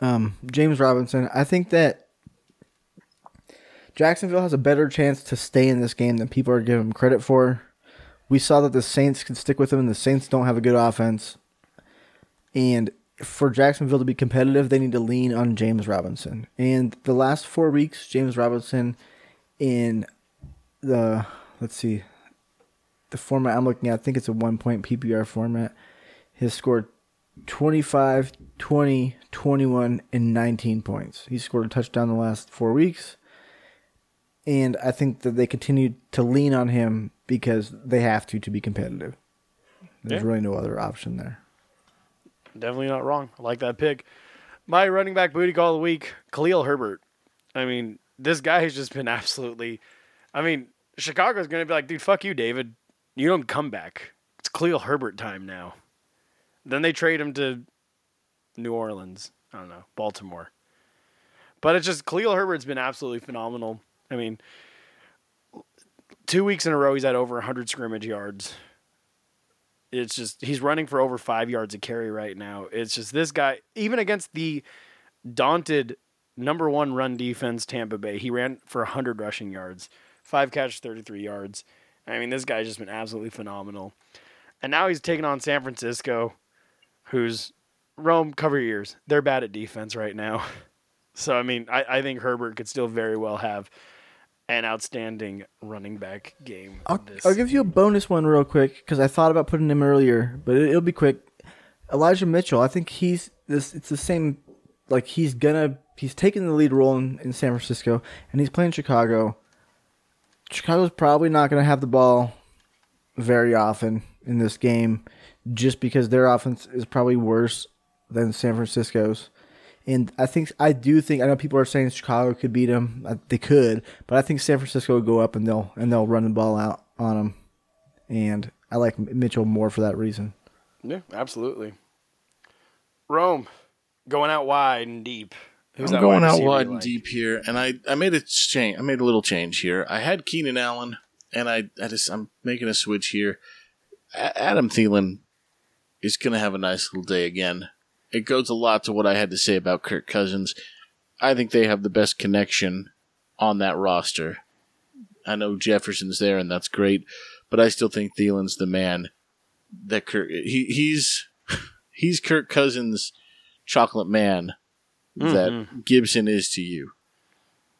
D: Um, James Robinson. I think that Jacksonville has a better chance to stay in this game than people are giving him credit for. We saw that the Saints can stick with him, and the Saints don't have a good offense. And for Jacksonville to be competitive, they need to lean on James Robinson. And the last four weeks, James Robinson in the let's see, the format I'm looking at, I think it's a one point PPR format, has scored 25, 20, 21, and 19 points. He scored a touchdown the last four weeks. And I think that they continue to lean on him because they have to to be competitive. There's
B: Yeah.
D: really no other option there.
B: Definitely not wrong. I like that pick. My running back booty call of the week, Khalil Herbert. I mean, this guy has just been absolutely. I mean, Chicago's going to be like, dude, fuck you, David. You don't come back. It's Khalil Herbert time now. Then they trade him to New Orleans. I don't know, Baltimore. But it's just Khalil Herbert's been absolutely phenomenal. I mean, two weeks in a row he's had over 100 scrimmage yards. It's just he's running for over five yards a carry right now. It's just this guy, even against the daunted number one run defense Tampa Bay, he ran for 100 rushing yards, five catches, 33 yards. I mean, this guy's just been absolutely phenomenal. And now he's taking on San Francisco, who's Rome, cover your ears. They're bad at defense right now. So, I mean, I, I think Herbert could still very well have an outstanding running back game.
D: I'll,
B: this
D: I'll give you a bonus one real quick because I thought about putting him earlier, but it, it'll be quick. Elijah Mitchell, I think he's this. It's the same. Like he's gonna he's taking the lead role in, in San Francisco, and he's playing Chicago. Chicago's probably not gonna have the ball very often in this game, just because their offense is probably worse than San Francisco's. And I think I do think I know people are saying Chicago could beat them. Uh, They could, but I think San Francisco will go up and they'll and they'll run the ball out on them. And I like Mitchell more for that reason.
B: Yeah, absolutely. Rome, going out wide and deep. Who's
C: I'm going out wide
B: you
C: and
B: like?
C: deep here, and I, I made a change. I made a little change here. I had Keenan Allen, and I, I just I'm making a switch here. A- Adam Thielen is going to have a nice little day again. It goes a lot to what I had to say about Kirk Cousins. I think they have the best connection on that roster. I know Jefferson's there, and that's great, but I still think Thielen's the man. That Kirk he he's he's Kirk Cousins' chocolate man that mm-hmm. Gibson is to you.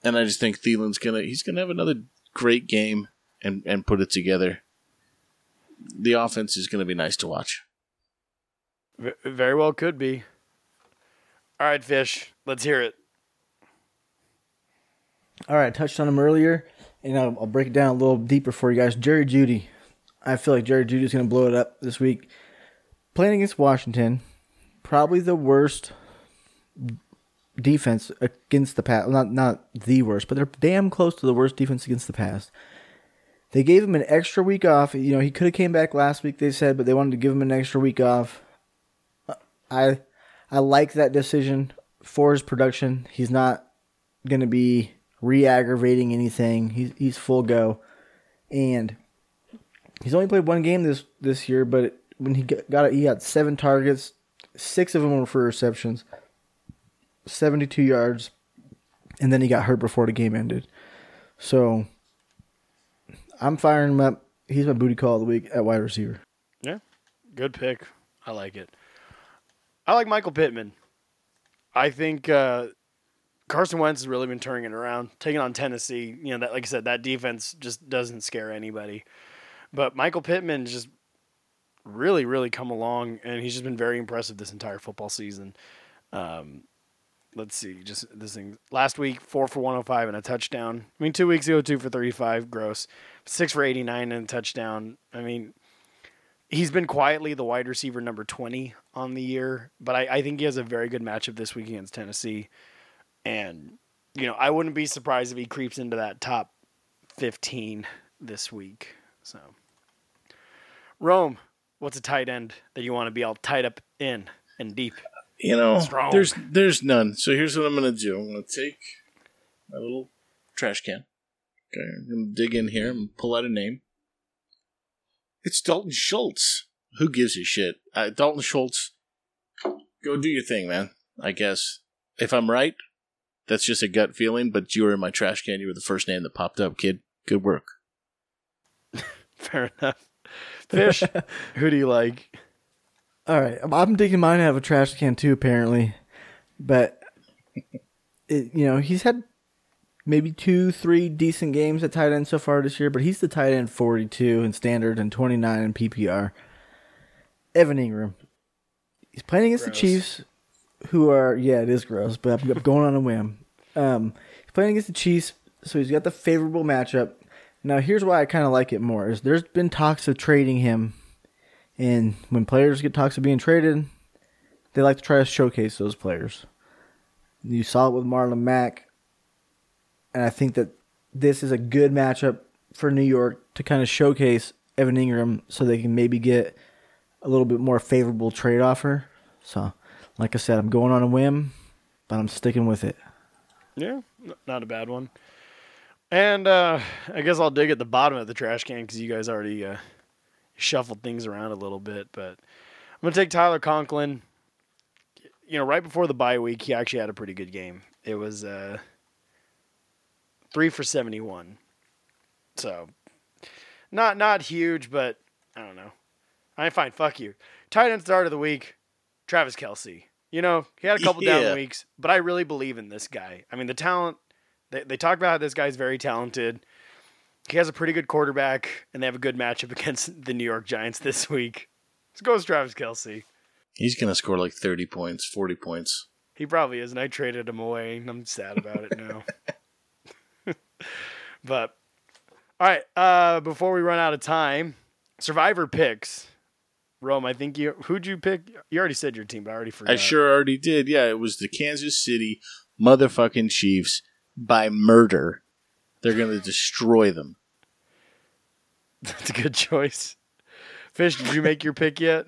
C: And I just think Thielen's gonna he's gonna have another great game and, and put it together. The offense is gonna be nice to watch.
B: V- very well could be. All right, Fish, let's hear it.
D: All right, I touched on him earlier, and I'll, I'll break it down a little deeper for you guys. Jerry Jeudy, I feel like Jerry Jeudy's going to blow it up this week. Playing against Washington, probably the worst defense against the pass. Not not the worst, but they're damn close to the worst defense against the pass. They gave him an extra week off. You know, he could have came back last week. They said, but they wanted to give him an extra week off. I I like that decision for his production. He's not going to be re-aggravating anything. He's he's full go, and he's only played one game this this year. But when he got got it, he had seven targets, six of them were for receptions, seventy-two yards, and then he got hurt before the game ended. So I'm firing him up. He's my booty call of the week at wide receiver.
B: Yeah, good pick. I like it. I like Michael Pittman. I think uh, Carson Wentz has really been turning it around, taking on Tennessee. You know, that like I said, that defense just doesn't scare anybody. But Michael Pittman just really, really come along, and he's just been very impressive this entire football season. Um, let's see, just this thing. Last week, four for 105 and a touchdown. I mean, two weeks ago, two for 35, gross. Six for 89 and a touchdown. I mean, he's been quietly the wide receiver number 20 on the year, but I, I think he has a very good matchup this week against Tennessee. And, you know, I wouldn't be surprised if he creeps into that top 15 this week. So, Rome, what's a tight end that you want to be all tied up in and deep?
C: You know,
B: Strong.
C: there's there's none. So here's what I'm gonna do. I'm gonna take my little trash can, Okay, I'm gonna dig in here and pull out a name. It's Dalton Schultz. Who gives a shit? Uh, Dalton Schultz, go do your thing, man. I guess. If I'm right, that's just a gut feeling, but you were in my trash can. You were the first name that popped up, kid. Good work.
B: Fair enough. Fish, who do you like?
D: All right, I'm- I'm digging mine out of a trash can too, apparently, but it, you know he's had maybe two, three decent games at tight end so far this year, but he's the tight end 42 in standard and 29 in PPR. Evan Engram, he's playing against
B: Gross.
D: the Chiefs, who are yeah, it is gross, but I'm going on a whim. Um, he's playing against the Chiefs, so he's got the favorable matchup. Now, here's why I kind of like it more: is there's been talks of trading him and when players get talks of being traded, they like to try to showcase those players. You saw it with Marlon Mack, and I think that this is a good matchup for New York to kind of showcase Evan Engram so they can maybe get a little bit more favorable trade offer. So, like I said, I'm going on a whim, but I'm sticking with it.
B: Yeah, not a bad one. And uh, I guess I'll dig at the bottom of the trash can because you guys already uh, shuffled things around a little bit. But I'm gonna take Tyler Conklin. You know, right before the bye week, he actually had a pretty good game. It was uh, three for seventy-one. So, not not huge, but I don't know. I fine. Fuck you. Tight end start of the week, Travis Kelce. You know, he had a couple
C: Yeah.
B: down weeks, but I really believe in this guy. I mean, the talent. They they talk about how this guy's very talented. He has a pretty good quarterback, and they have a good matchup against the New York Giants this week. Let's go with Travis Kelce.
C: He's gonna score like thirty points, forty points.
B: He probably is, and I traded him away, I'm sad about it now. but all right, uh, before we run out of time, Survivor picks. Rome, I think you who'd you pick? You already said your team, but I already forgot.
C: I sure already did. Yeah, it was the Kansas City motherfucking Chiefs by murder. They're gonna destroy them.
B: That's a good choice. Fish, did you make your pick yet?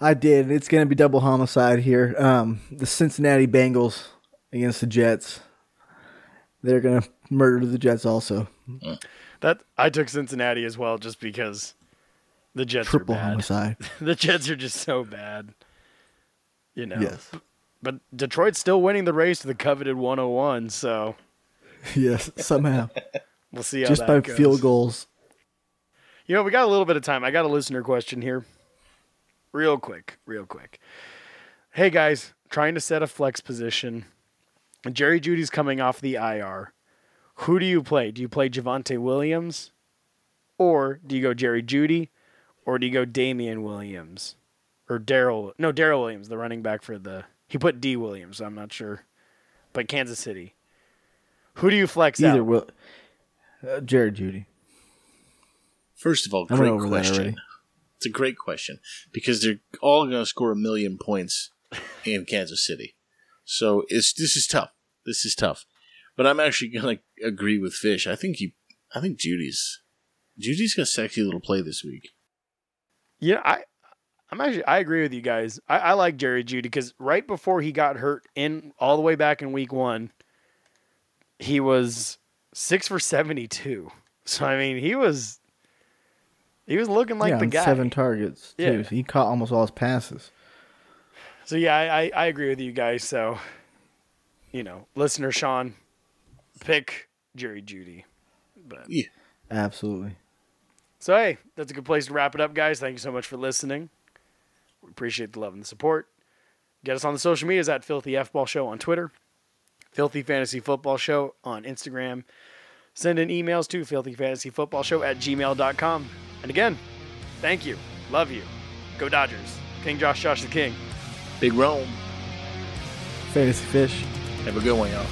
D: I did. It's going to be double homicide here. Um, the Cincinnati Bengals against the Jets. They're going to murder the Jets also.
B: That I took Cincinnati as well, just because the Jets
D: Triple
B: are bad.
D: homicide.
B: the Jets are just so bad. You know.
D: Yes.
B: But Detroit's still winning the race to the coveted 101, so
D: yes, somehow.
B: we'll see how
D: Just
B: that
D: by
B: goes.
D: field goals.
B: You know, we got a little bit of time. I got a listener question here. Real quick, real quick. Hey guys, trying to set a flex position. Jerry Jeudy's coming off the IR. Who do you play? Do you play Javonte Williams? Or do you go Jerry Jeudy? Or do you go Damien Williams? Or Daryl no, Darrel Williams, the running back for the he put D Williams, so I'm not sure. But Kansas City. Who do you flex
D: Either
B: out?
D: will. Uh, Jared Jeudy.
C: First of all,
D: I went
C: great question. It's a great question because they're all going to score a million points in Kansas City. So it's this is tough. This is tough. But I'm actually going to agree with Fish. I think he, I think Jeudy's, Jeudy's got a sexy little play this week.
B: Yeah, I, I'm actually I agree with you guys. I, I like Jerry Jeudy because right before he got hurt in all the way back in week one, he was six for seventy two. So I mean, he was he was looking like
D: yeah,
B: the guy.
D: seven targets too.
B: Yeah.
D: So he caught almost all his passes.
B: So yeah, I, I I agree with you guys. So you know, listener Sean, pick Jerry Jeudy. But
C: Yeah.
D: Absolutely.
B: So hey, that's a good place to wrap it up, guys. Thank you so much for listening. We appreciate the love and the support. Get us on the social medias at Filthy F Ball Show on Twitter, Filthy Fantasy Football Show on Instagram. Send in emails to filthyfantasyfootballshow at gmail.com. And again, thank you. Love you. Go Dodgers. King Josh Josh the King.
C: Big Rome.
D: Fantasy fish.
C: Have a good one, y'all.